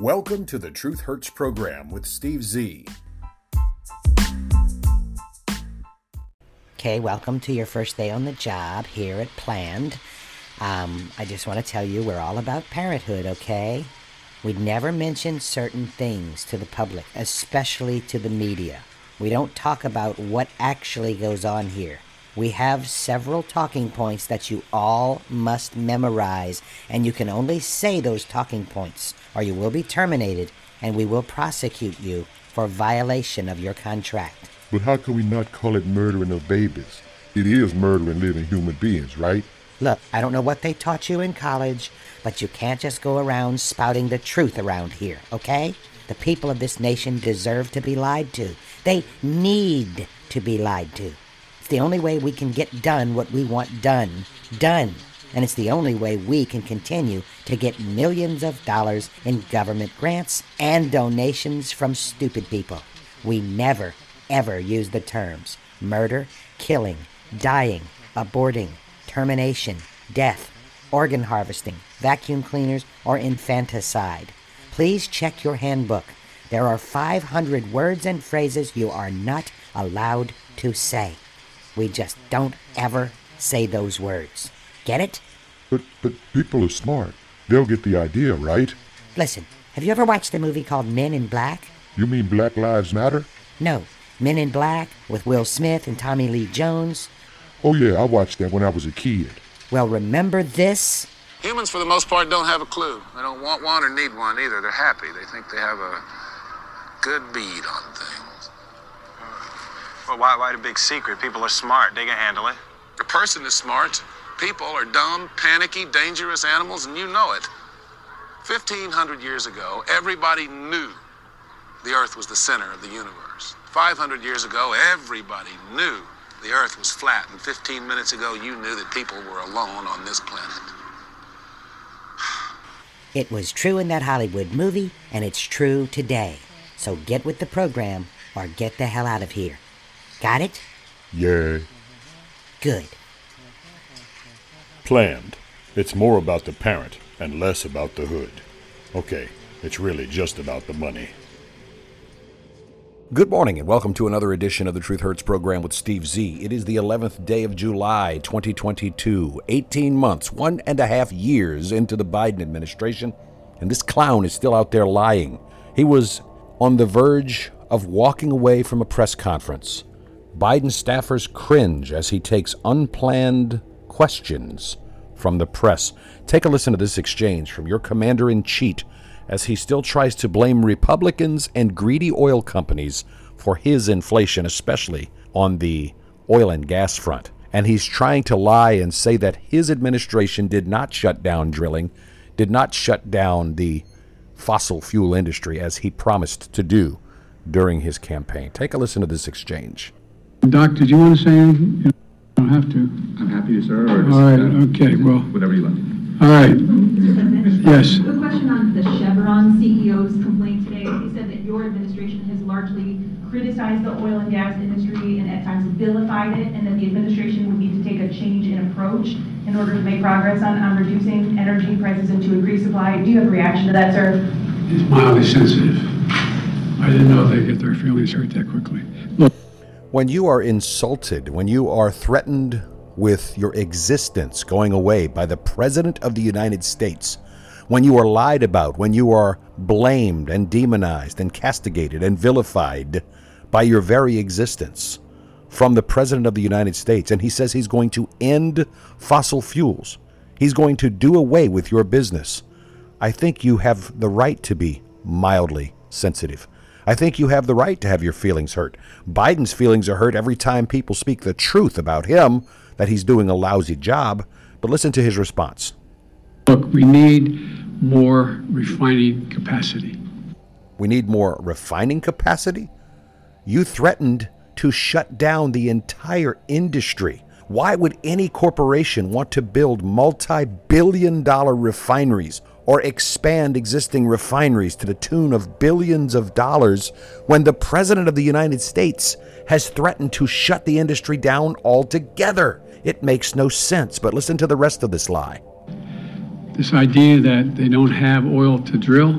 Welcome to the Truth Hurts program with Steve Z. Okay, welcome to your first day on the job here at Planned. Um, I just want to tell you we're all about parenthood, okay? We never mention certain things to the public, especially to the media. We don't talk about what actually goes on here. We have several talking points that you all must memorize, and you can only say those talking points, or you will be terminated, and we will prosecute you for violation of your contract. But how can we not call it murdering of babies? It is murdering living human beings, right? Look, I don't know what they taught you in college, but you can't just go around spouting the truth around here, okay? The people of this nation deserve to be lied to. They need to be lied to. It's the only way we can get done what we want done. Done. And it's the only way we can continue to get millions of dollars in government grants and donations from stupid people. We never, ever use the terms murder, killing, dying, aborting, termination, death, organ harvesting, vacuum cleaners, or infanticide. Please check your handbook. There are 500 words and phrases you are not allowed to say. We just don't ever say those words. Get it? But but people are smart. They'll get the idea, right? Listen, have you ever watched a movie called Men in Black? You mean Black Lives Matter? No, Men in Black with Will Smith and Tommy Lee Jones. Oh yeah, I watched that when I was a kid. Well, remember this? Humans, for the most part, don't have a clue. They don't want one or need one either. They're happy. They think they have a good bead on things. Well, why, why the big secret? People are smart. They can handle it. A person is smart. People are dumb, panicky, dangerous animals, and you know it. 1,500 years ago, everybody knew the Earth was the center of the universe. 500 years ago, everybody knew the Earth was flat. And 15 minutes ago, you knew that people were alone on this planet. It was true in that Hollywood movie, and it's true today. So get with the program or get the hell out of here. Got it? Yeah. Good. Planned. It's more about the parent and less about the hood. Okay, it's really just about the money. Good morning and welcome to another edition of the Truth Hurts program with Steve Z. It is the 11th day of July, 2022. 18 months, one and a half years into the Biden administration, and this clown is still out there lying. He was on the verge of walking away from a press conference. Biden staffers cringe as he takes unplanned questions from the press. Take a listen to this exchange from your commander in chief as he still tries to blame Republicans and greedy oil companies for his inflation, especially on the oil and gas front. And he's trying to lie and say that his administration did not shut down drilling, did not shut down the fossil fuel industry as he promised to do during his campaign. Take a listen to this exchange. Doc, did you want to say anything? You don't have to. I'm happy to serve, or just, All right, uh, okay, well, whatever you like. all right. Yes. A question on the Chevron CEO's complaint today. He said that your administration has largely criticized the oil and gas industry and at times vilified it, and that the administration would need to take a change in approach in order to make progress on, on reducing energy prices and to increase supply. Do you have a reaction to that, sir? It's mildly sensitive. I didn't know they'd get their feelings hurt that quickly. When you are insulted, when you are threatened with your existence going away by the President of the United States, when you are lied about, when you are blamed and demonized and castigated and vilified by your very existence from the President of the United States, and he says he's going to end fossil fuels, he's going to do away with your business, I think you have the right to be mildly sensitive. I think you have the right to have your feelings hurt. Biden's feelings are hurt every time people speak the truth about him, that he's doing a lousy job. But listen to his response. look, we need more refining capacity. We need more refining capacity? You threatened to shut down the entire industry. Why would any corporation want to build multi billion dollar refineries or expand existing refineries to the tune of billions of dollars when the President of the United States has threatened to shut the industry down altogether? It makes no sense, but listen to the rest of this lie. This idea that they don't have oil to drill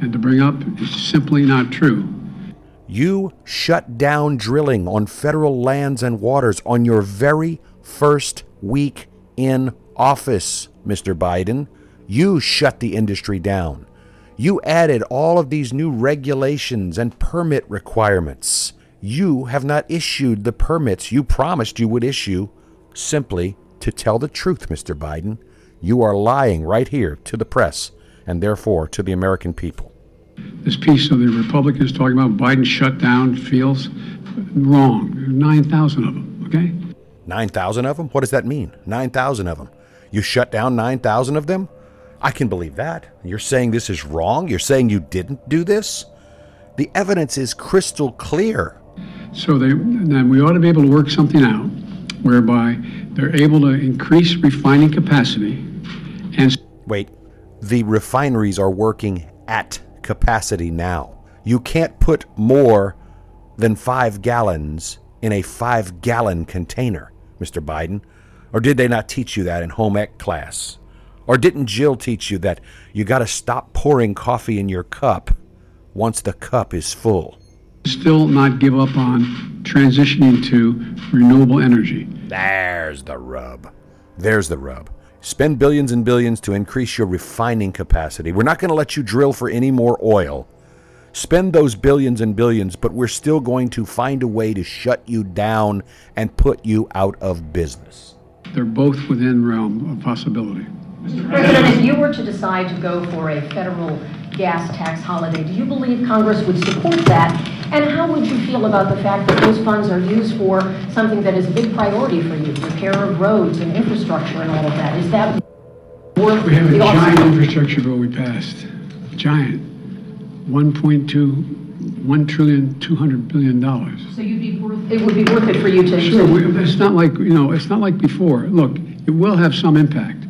and to bring up is simply not true. You shut down drilling on federal lands and waters on your very first week in office, Mr. Biden. You shut the industry down. You added all of these new regulations and permit requirements. You have not issued the permits you promised you would issue simply to tell the truth, Mr. Biden. You are lying right here to the press and therefore to the American people. This piece of the Republicans talking about Biden shut down fields, wrong. 9,000 of them, okay? 9,000 of them? What does that mean? 9,000 of them. You shut down 9,000 of them? I can believe that. You're saying this is wrong? You're saying you didn't do this? The evidence is crystal clear. So they, then we ought to be able to work something out whereby they're able to increase refining capacity and Wait, the refineries are working at capacity now. You can't put more than five gallons in a five gallon container, Mr. Biden. Or did they not teach you that in home ec class? Or didn't Jill teach you that you got to stop pouring coffee in your cup once the cup is full? still not give up on transitioning to renewable energy. There's the rub. There's the rub. Spend billions and billions to increase your refining capacity. We're not going to let you drill for any more oil. Spend those billions and billions, but we're still going to find a way to shut you down and put you out of business. They're both within realm of possibility. Mr. President, if you were to decide to go for a federal gas tax holiday, do you believe Congress would support that? And how would you feel about the fact that those funds are used for something that is a big priority for you, repair of roads and infrastructure and all of that? Is that worth We have a giant infrastructure bill we passed, giant, 1.2, 1 trillion, 200 billion dollars. So you'd be worth It would be worth it for you to. Sure, we- it's not like, you know, it's not like before. Look, it will have some impact,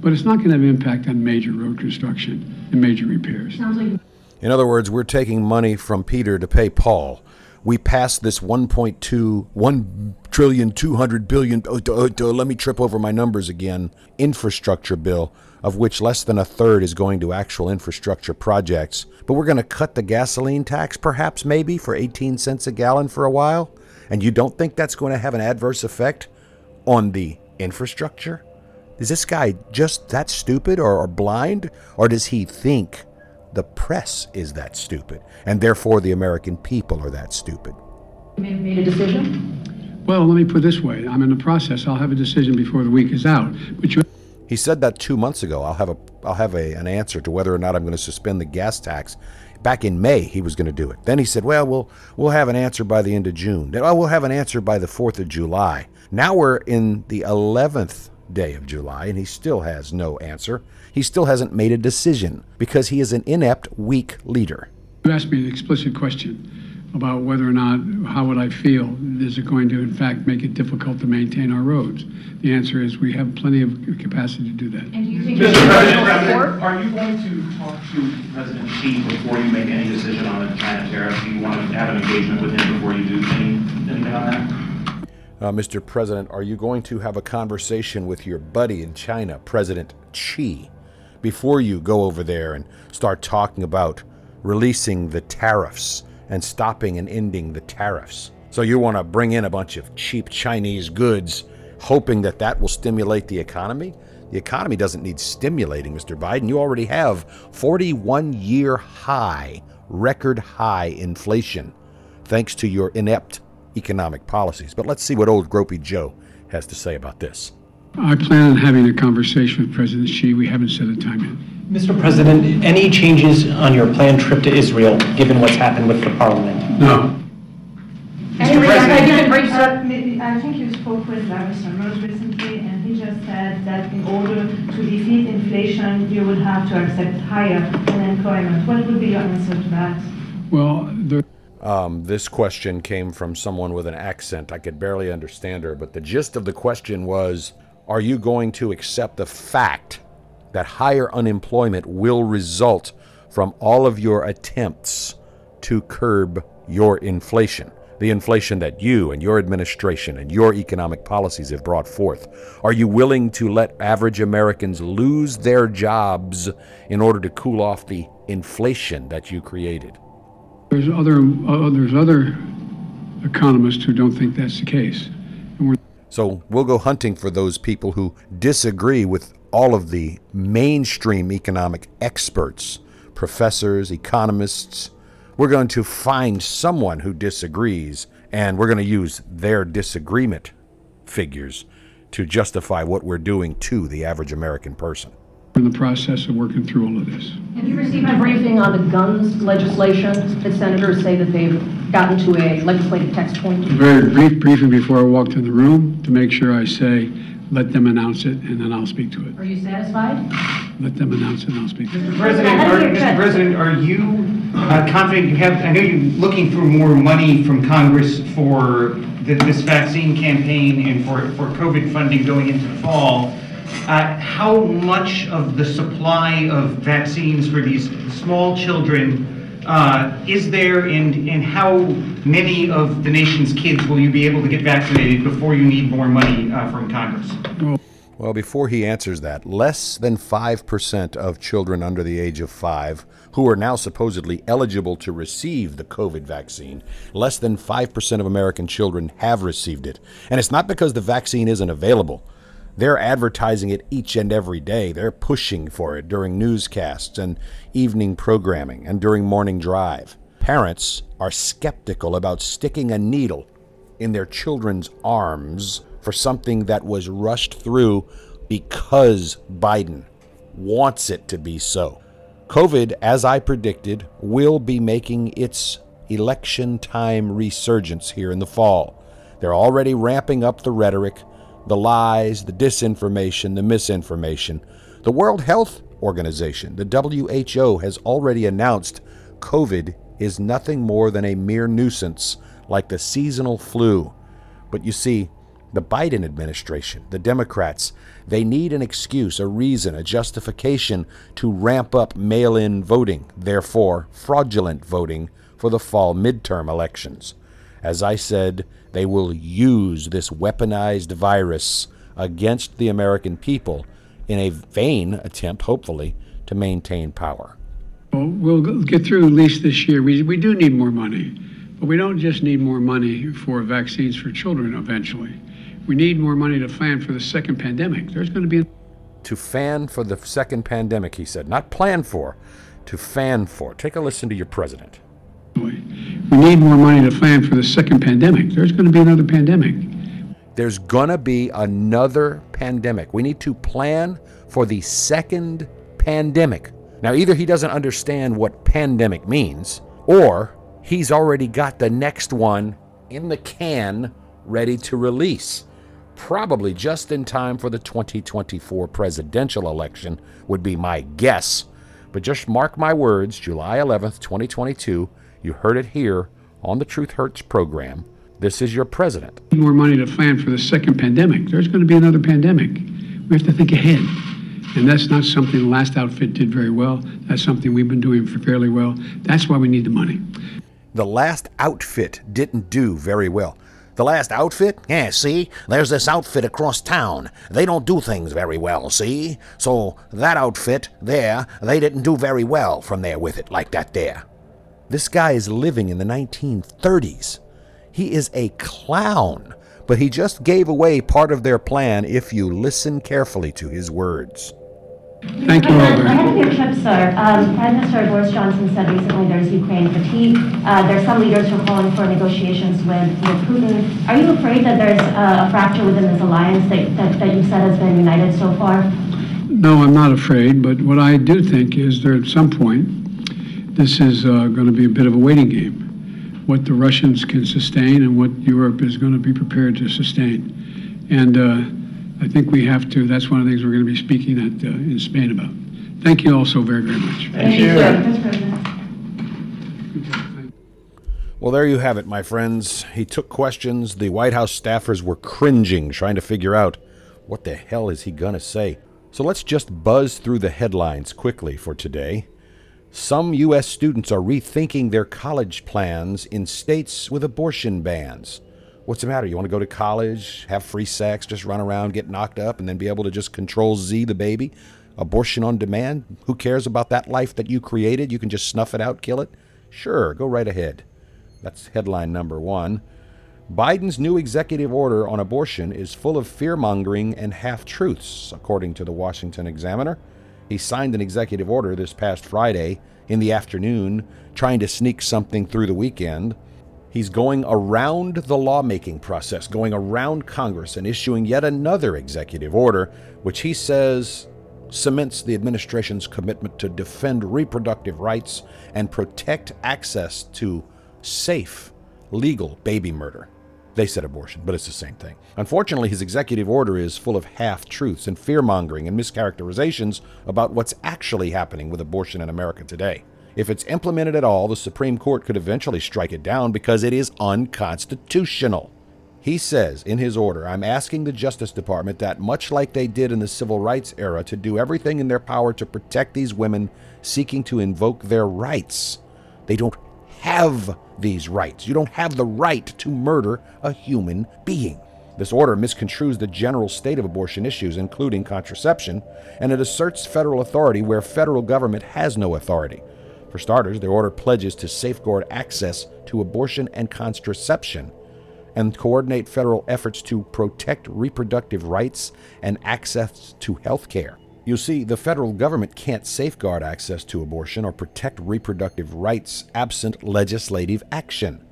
but it's not going to have impact on major road construction and major repairs. Sounds like In other words, we're taking money from Peter to pay Paul. We passed this 1.2, 1 trillion, 200 billion, oh, oh, oh, let me trip over my numbers again, infrastructure bill, of which less than a third is going to actual infrastructure projects. But we're going to cut the gasoline tax, perhaps, maybe, for 18 cents a gallon for a while? And you don't think that's going to have an adverse effect on the infrastructure? Is this guy just that stupid or, or blind? Or does he think the press is that stupid and therefore the American people are that stupid? You made a decision? Well, let me put it this way. I'm in the process. I'll have a decision before the week is out. But you He said that two months ago. I'll have a I'll have a, an answer to whether or not I'm going to suspend the gas tax. Back in May, he was going to do it. Then he said, "Well, we'll we'll have an answer by the end of June. Then oh, we'll have an answer by the fourth of July." Now we're in the eleventh day of July, and he still has no answer. He still hasn't made a decision because he is an inept, weak leader. You asked me an explicit question about whether or not, how would I feel? Is it going to, in fact, make it difficult to maintain our roads? The answer is we have plenty of capacity to do that. And do you think Mr. there's President, President. Are you going to talk to President Xi before you make any decision on the China tariff? Do you want to have an engagement with him before you do any, anything on that? Uh, Mr. President, are you going to have a conversation with your buddy in China, President Xi, before you go over there and start talking about releasing the tariffs and stopping and ending the tariffs? So you want to bring in a bunch of cheap Chinese goods, hoping that that will stimulate the economy? The economy doesn't need stimulating, Mr. Biden. You already have 41 year high, record high inflation, thanks to your inept economic policies. But let's see what old Gropey Joe has to say about this. I plan on having a conversation with President Xi. We haven't set a time yet. Mr. President, any changes on your planned trip to Israel, given what's happened with the parliament? No. Any reaction you can bring, Uh, I think you spoke with Larry Summers recently, and he just said that in order to defeat inflation, you would have to accept higher unemployment. What would be your answer to that? Well, the Um, this question came from someone with an accent. I could barely understand her, but the gist of the question was Are you going to accept the fact that higher unemployment will result from all of your attempts to curb your inflation? The inflation that you and your administration and your economic policies have brought forth. Are you willing to let average Americans lose their jobs in order to cool off the inflation that you created. There's other, uh, there's other economists who don't think that's the case. So we'll go hunting for those people who disagree with all of the mainstream economic experts, professors, economists. We're going to find someone who disagrees, and we're going to use their disagreement figures to justify what we're doing to the average American person. In the process of working through all of this. Have you received a briefing on the guns legislation that senators say that they've gotten to a legislative text point? A very brief briefing before I walked in the room to make sure I say, let them announce it, and then I'll speak to it. Are you satisfied? Let them announce it, and I'll speak to it. Mr. President, are, Mr. President, are you uh, confident you have, I know you're looking for more money from Congress for th- this vaccine campaign and for, for COVID funding going into the fall. Uh, How much of the supply of vaccines for these small children uh, is there, and, and how many of the nation's kids will you be able to get vaccinated before you need more money uh, from Congress? Well, before he answers that, less than 5% of children under the age of 5 who are now supposedly eligible to receive the COVID vaccine, less than 5% of American children have received it. And it's not because the vaccine isn't available. They're advertising it each and every day. They're pushing for it during newscasts and evening programming and during morning drive. Parents are skeptical about sticking a needle in their children's arms for something that was rushed through because Biden wants it to be so. COVID, as I predicted, will be making its election time resurgence here in the fall. They're already ramping up the rhetoric, the lies, the disinformation, the misinformation. The World Health Organization, the WHO, has already announced COVID is nothing more than a mere nuisance like the seasonal flu. But you see, the Biden administration, the Democrats, they need an excuse, a reason, a justification to ramp up mail in voting, therefore, fraudulent voting for the fall midterm elections. As I said, they will use this weaponized virus against the American people in a vain attempt, hopefully, to maintain power. Well, we'll get through at least this year. We, we do need more money, but we don't just need more money for vaccines for children eventually. We need more money to plan for the second pandemic. There's going to be To fan for the second pandemic, he said. Not plan for, to fan for. Take a listen to your president. We need more money to plan for the second pandemic. There's going to be another pandemic. There's going to be another pandemic. We need to plan for the second pandemic. Now, either he doesn't understand what pandemic means, or he's already got the next one in the can ready to release. Probably just in time for the 2024 presidential election, would be my guess. But just mark my words July 11th, 2022. You heard it here on the Truth Hurts program. This is your president. more money to plan for the second pandemic. There's going to be another pandemic. We have to think ahead. And that's not something the last outfit did very well. That's something we've been doing for fairly well. That's why we need the money. The last outfit didn't do very well. The last outfit? Yeah, see? There's this outfit across town. They don't do things very well, see? So that outfit there, they didn't do very well from there with it like that there. This guy is living in the 1930s. He is a clown, but he just gave away part of their plan if you listen carefully to his words. Thank you all very Ahead of your trip, sir, um, Prime Minister Boris Johnson said recently there's Ukraine fatigue. Uh, there's some leaders who are calling for negotiations with, with Putin. Are you afraid that there's uh, a fracture within this alliance that, that, that you said has been united so far? No, I'm not afraid, but what I do think is there at some point, this is uh, going to be a bit of a waiting game. What the Russians can sustain and what Europe is going to be prepared to sustain. And uh, I think we have to, that's one of the things we're going to be speaking at, uh, in Spain about. Thank you all so very, very much. Thank you, sir. Mr. President. Well, there you have it, my friends. He took questions. The White House staffers were cringing, trying to figure out what the hell is he going to say. So let's just buzz through the headlines quickly for today. Some U.S. students are rethinking their college plans in states with abortion bans. What's the matter? You want to go to college, have free sex, just run around, get knocked up, and then be able to just control Z the baby? Abortion on demand? Who cares about that life that you created? You can just snuff it out, kill it? Sure, go right ahead. That's headline number one. Biden's new executive order on abortion is full of fear mongering and half truths, according to the Washington Examiner. He signed an executive order this past Friday in the afternoon, trying to sneak something through the weekend. He's going around the lawmaking process, going around Congress, and issuing yet another executive order, which he says cements the administration's commitment to defend reproductive rights and protect access to safe, legal baby murder. They said abortion, but it's the same thing. Unfortunately, his executive order is full of half truths and fear mongering and mischaracterizations about what's actually happening with abortion in America today. If it's implemented at all, the Supreme Court could eventually strike it down because it is unconstitutional. He says in his order, I'm asking the Justice Department that, much like they did in the civil rights era, to do everything in their power to protect these women seeking to invoke their rights. They don't have these rights. You don't have the right to murder a human being. This order misconstrues the general state of abortion issues, including contraception, and it asserts federal authority where federal government has no authority. For starters, the order pledges to safeguard access to abortion and contraception and coordinate federal efforts to protect reproductive rights and access to health care. You see, the federal government can't safeguard access to abortion or protect reproductive rights absent legislative action.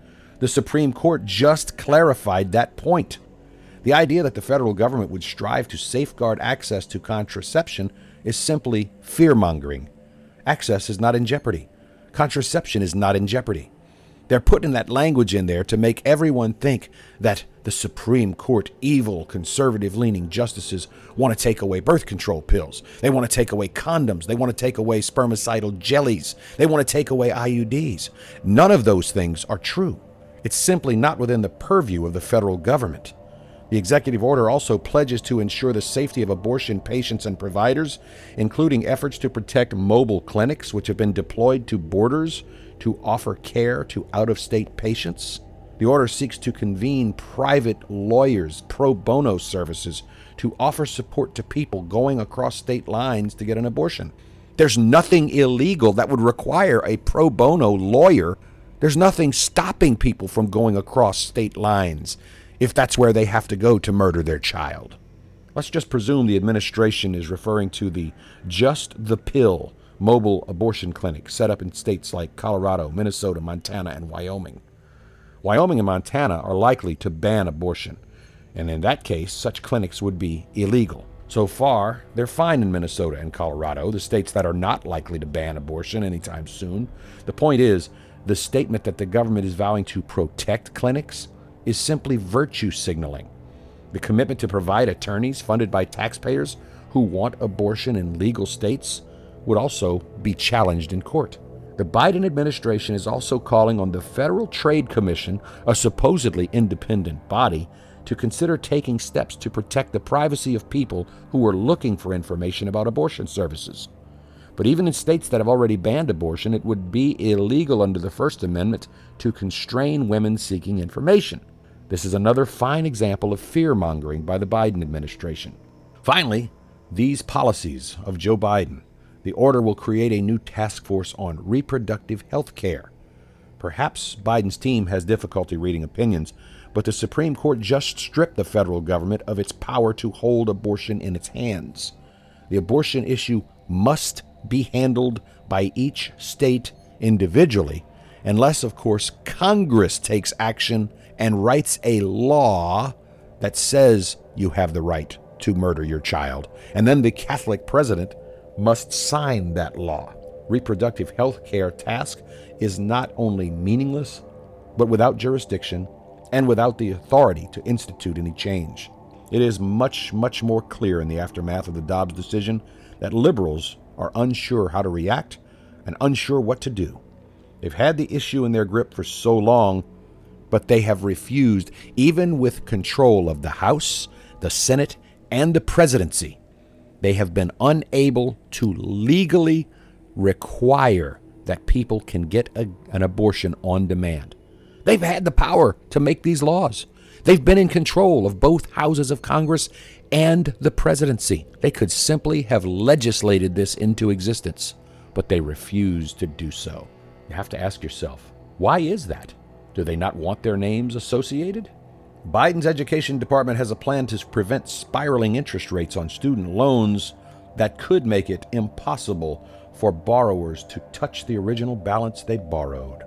The Supreme Court just clarified that point. The idea that the federal government would strive to safeguard access to contraception is simply fear mongering. Access is not in jeopardy. Contraception is not in jeopardy. They're putting that language in there to make everyone think that the Supreme Court, evil, conservative leaning justices, want to take away birth control pills. They want to take away condoms. They want to take away spermicidal jellies. They want to take away IUDs. None of those things are true. It's simply not within the purview of the federal government. The executive order also pledges to ensure the safety of abortion patients and providers, including efforts to protect mobile clinics which have been deployed to borders to offer care to out of state patients. The order seeks to convene private lawyers' pro bono services to offer support to people going across state lines to get an abortion. There's nothing illegal that would require a pro bono lawyer. There's nothing stopping people from going across state lines if that's where they have to go to murder their child. Let's just presume the administration is referring to the Just the Pill mobile abortion clinics set up in states like Colorado, Minnesota, Montana, and Wyoming. Wyoming and Montana are likely to ban abortion, and in that case, such clinics would be illegal. So far, they're fine in Minnesota and Colorado, the states that are not likely to ban abortion anytime soon. The point is, the statement that the government is vowing to protect clinics is simply virtue signaling. The commitment to provide attorneys funded by taxpayers who want abortion in legal states would also be challenged in court. The Biden administration is also calling on the Federal Trade Commission, a supposedly independent body, to consider taking steps to protect the privacy of people who are looking for information about abortion services. But even in states that have already banned abortion, it would be illegal under the First Amendment to constrain women seeking information. This is another fine example of fear mongering by the Biden administration. Finally, these policies of Joe Biden the order will create a new task force on reproductive health care. Perhaps Biden's team has difficulty reading opinions, but the Supreme Court just stripped the federal government of its power to hold abortion in its hands. The abortion issue must be handled by each state individually, unless, of course, Congress takes action and writes a law that says you have the right to murder your child. And then the Catholic president must sign that law. Reproductive health care task is not only meaningless, but without jurisdiction and without the authority to institute any change. It is much, much more clear in the aftermath of the Dobbs decision that liberals are unsure how to react and unsure what to do. They've had the issue in their grip for so long, but they have refused, even with control of the House, the Senate, and the presidency, they have been unable to legally require that people can get a, an abortion on demand. They've had the power to make these laws. They've been in control of both houses of Congress and the presidency. They could simply have legislated this into existence, but they refuse to do so. You have to ask yourself, why is that? Do they not want their names associated? Biden's education department has a plan to prevent spiraling interest rates on student loans that could make it impossible for borrowers to touch the original balance they borrowed.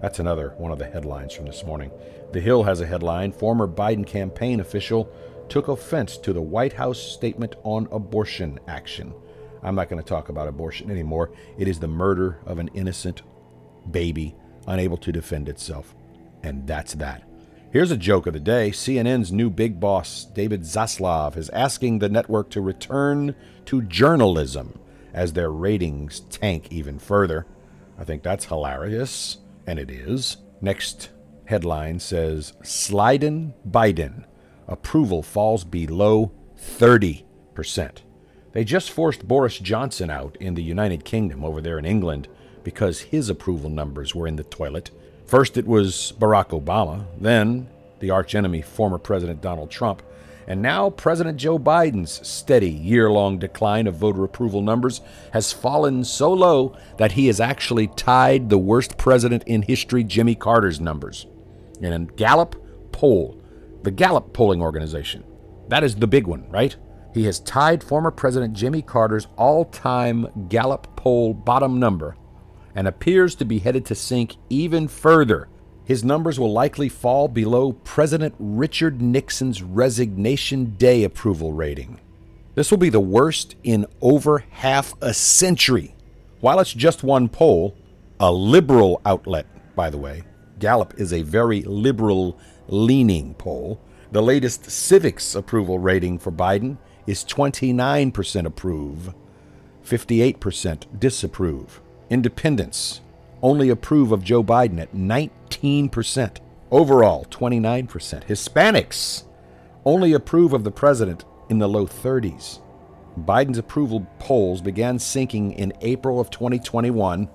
That's another one of the headlines from this morning. The Hill has a headline Former Biden campaign official took offense to the White House statement on abortion action. I'm not going to talk about abortion anymore. It is the murder of an innocent baby unable to defend itself. And that's that. Here's a joke of the day CNN's new big boss, David Zaslav, is asking the network to return to journalism as their ratings tank even further. I think that's hilarious, and it is. Next headline says Sliden Biden. Approval falls below 30%. They just forced Boris Johnson out in the United Kingdom over there in England because his approval numbers were in the toilet. First, it was Barack Obama, then the archenemy, former President Donald Trump, and now President Joe Biden's steady year long decline of voter approval numbers has fallen so low that he has actually tied the worst president in history, Jimmy Carter's numbers. In a Gallup poll, the Gallup polling organization, that is the big one, right? He has tied former President Jimmy Carter's all time Gallup poll bottom number and appears to be headed to sink even further. His numbers will likely fall below President Richard Nixon's resignation day approval rating. This will be the worst in over half a century. While it's just one poll, a liberal outlet, by the way, Gallup is a very liberal leaning poll. The latest Civiqs approval rating for Biden is 29% approve, 58% disapprove. Independents only approve of Joe Biden at 19%. Overall, 29%. Hispanics only approve of the president in the low 30s. Biden's approval polls began sinking in April of 2021.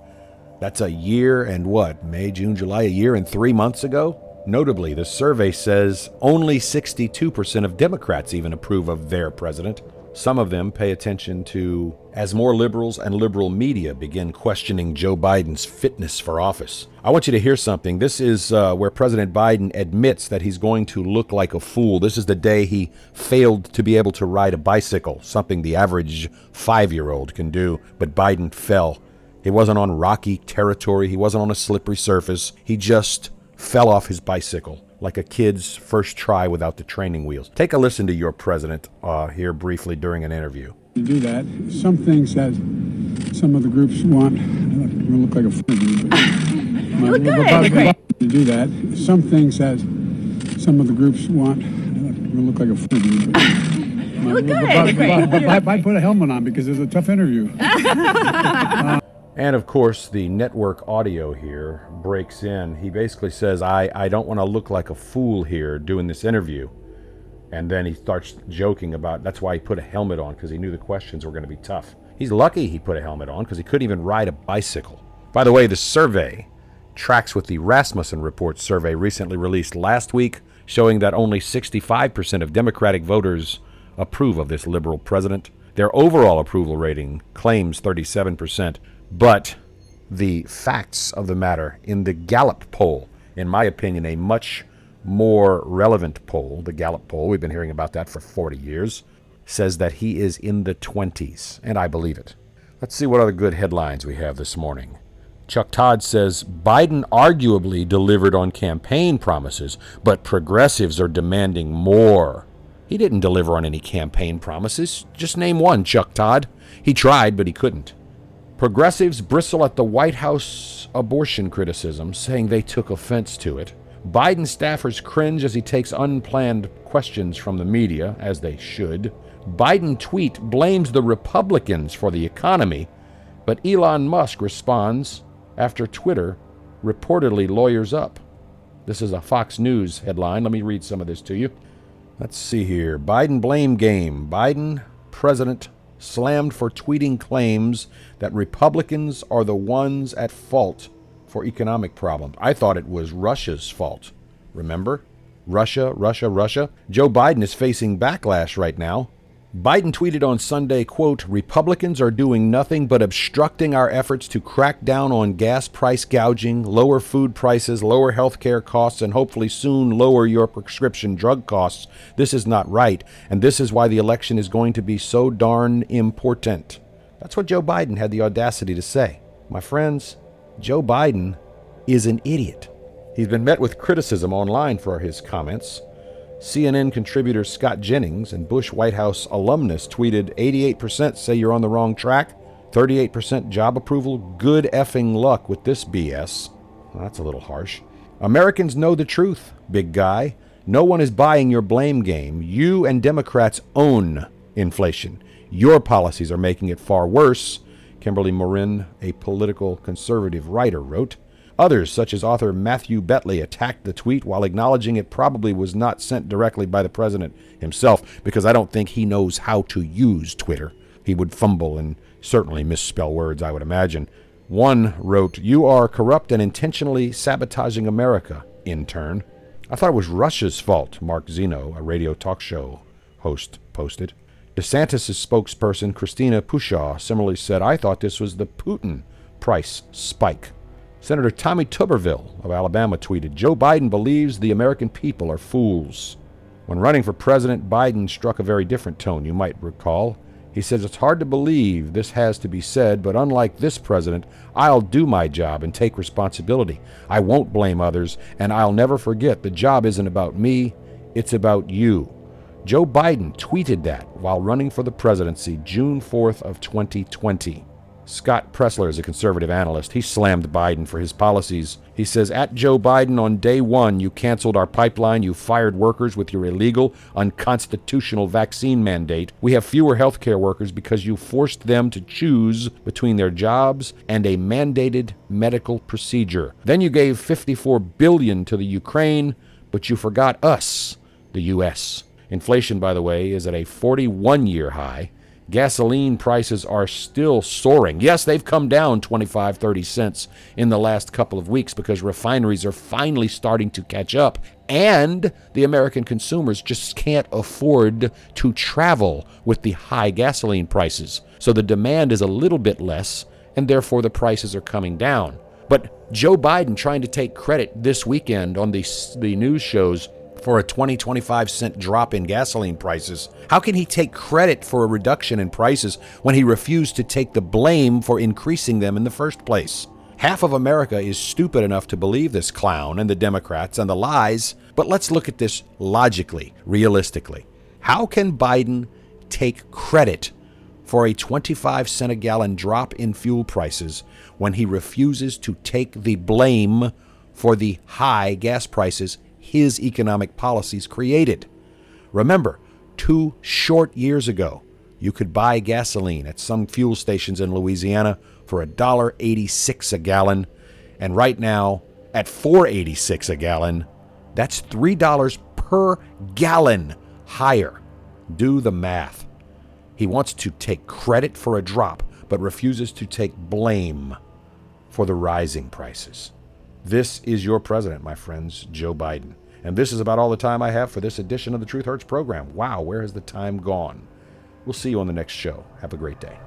That's a year and what? May, June, July, a year and three months ago? Notably, the survey says only 62% of Democrats even approve of their president. Some of them pay attention to as more liberals and liberal media begin questioning Joe Biden's fitness for office. I want you to hear something. This is uh, where President Biden admits that he's going to look like a fool. This is the day he failed to be able to ride a bicycle, something the average five year old can do, but Biden fell. He wasn't on rocky territory, he wasn't on a slippery surface. He just fell off his bicycle like a kid's first try without the training wheels. Take a listen to your president uh, here briefly during an interview. To do that, some things that some of the groups want, I look like a fool. You look good. To do that, some things that some of the groups want, I look like a fool. You look good. But, I put a helmet on because it's a tough interview. uh, and of course, the network audio here breaks in. He basically says, I, I don't want to look like a fool here doing this interview. And then he starts joking about that's why he put a helmet on because he knew the questions were going to be tough. He's lucky he put a helmet on because he couldn't even ride a bicycle. By the way, the survey tracks with the Rasmussen Report survey recently released last week, showing that only 65% of Democratic voters approve of this liberal president. Their overall approval rating claims 37%, but the facts of the matter in the Gallup poll, in my opinion, a much more relevant poll, the Gallup poll, we've been hearing about that for 40 years, says that he is in the 20s, and I believe it. Let's see what other good headlines we have this morning. Chuck Todd says Biden arguably delivered on campaign promises, but progressives are demanding more. He didn't deliver on any campaign promises. Just name one, Chuck Todd. He tried, but he couldn't. Progressives bristle at the White House abortion criticism, saying they took offense to it. Biden staffers cringe as he takes unplanned questions from the media, as they should. Biden tweet blames the Republicans for the economy, but Elon Musk responds after Twitter reportedly lawyers up. This is a Fox News headline. Let me read some of this to you. Let's see here. Biden blame game. Biden, president, slammed for tweeting claims that Republicans are the ones at fault for economic problems. I thought it was Russia's fault. Remember? Russia, Russia, Russia. Joe Biden is facing backlash right now. Biden tweeted on Sunday, quote, Republicans are doing nothing but obstructing our efforts to crack down on gas price gouging, lower food prices, lower health care costs, and hopefully soon lower your prescription drug costs. This is not right, and this is why the election is going to be so darn important. That's what Joe Biden had the audacity to say. My friends, Joe Biden is an idiot. He's been met with criticism online for his comments. CNN contributor Scott Jennings and Bush White House alumnus tweeted 88% say you're on the wrong track, 38% job approval. Good effing luck with this BS. Well, that's a little harsh. Americans know the truth, big guy. No one is buying your blame game. You and Democrats own inflation. Your policies are making it far worse, Kimberly Morin, a political conservative writer, wrote. Others, such as author Matthew Betley, attacked the tweet while acknowledging it probably was not sent directly by the president himself, because I don't think he knows how to use Twitter. He would fumble and certainly misspell words, I would imagine. One wrote, You are corrupt and intentionally sabotaging America, intern. I thought it was Russia's fault, Mark Zeno, a radio talk show host, posted. DeSantis' spokesperson, Christina Pushaw, similarly said, I thought this was the Putin price spike. Senator Tommy Tuberville of Alabama tweeted Joe Biden believes the American people are fools. When running for president, Biden struck a very different tone, you might recall. He says it's hard to believe this has to be said, but unlike this president, I'll do my job and take responsibility. I won't blame others, and I'll never forget the job isn't about me, it's about you. Joe Biden tweeted that while running for the presidency June 4th of 2020. Scott Presler is a conservative analyst. He slammed Biden for his policies. He says, At Joe Biden, on day one, you canceled our pipeline. You fired workers with your illegal, unconstitutional vaccine mandate. We have fewer healthcare workers because you forced them to choose between their jobs and a mandated medical procedure. Then you gave 54 billion to the Ukraine, but you forgot us, the U.S. Inflation, by the way, is at a 41 year high. Gasoline prices are still soaring. Yes, they've come down 25, 30 cents in the last couple of weeks because refineries are finally starting to catch up, and the American consumers just can't afford to travel with the high gasoline prices. So the demand is a little bit less, and therefore the prices are coming down. But Joe Biden trying to take credit this weekend on the, the news shows for a 20 25 cent drop in gasoline prices. How can he take credit for a reduction in prices when he refused to take the blame for increasing them in the first place? Half of America is stupid enough to believe this clown and the Democrats and the lies, but let's look at this logically, realistically. How can Biden take credit for a 25 cent a gallon drop in fuel prices when he refuses to take the blame for the high gas prices his economic policies created. Remember, two short years ago, you could buy gasoline at some fuel stations in Louisiana for $1.86 a gallon, and right now at $4.86 a gallon, that's $3 per gallon higher. Do the math. He wants to take credit for a drop, but refuses to take blame for the rising prices. This is your president, my friends, Joe Biden. And this is about all the time I have for this edition of the Truth Hurts program. Wow, where has the time gone? We'll see you on the next show. Have a great day.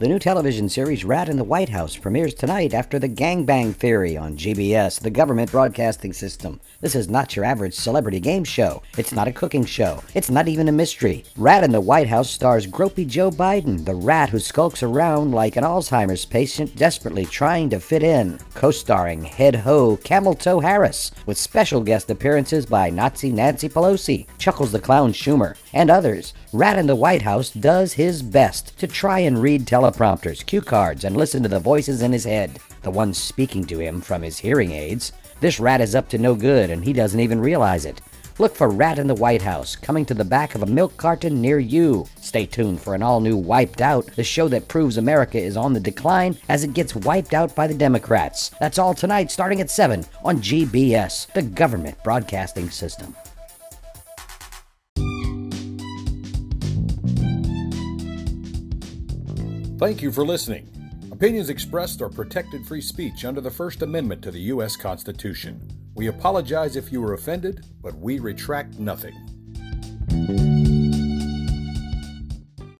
The new television series Rat in the White House premieres tonight after the Gangbang Theory on GBS, the government broadcasting system. This is not your average celebrity game show. It's not a cooking show. It's not even a mystery. Rat in the White House stars gropey Joe Biden, the rat who skulks around like an Alzheimer's patient desperately trying to fit in. Co starring Head Ho Camel Toe Harris, with special guest appearances by Nazi Nancy Pelosi, Chuckles the Clown Schumer, and others. Rat in the White House does his best to try and read teleprompters, cue cards, and listen to the voices in his head, the ones speaking to him from his hearing aids. This rat is up to no good, and he doesn't even realize it. Look for Rat in the White House coming to the back of a milk carton near you. Stay tuned for an all new Wiped Out, the show that proves America is on the decline as it gets wiped out by the Democrats. That's all tonight, starting at 7 on GBS, the government broadcasting system. Thank you for listening. Opinions expressed are protected free speech under the First Amendment to the U.S. Constitution. We apologize if you were offended, but we retract nothing.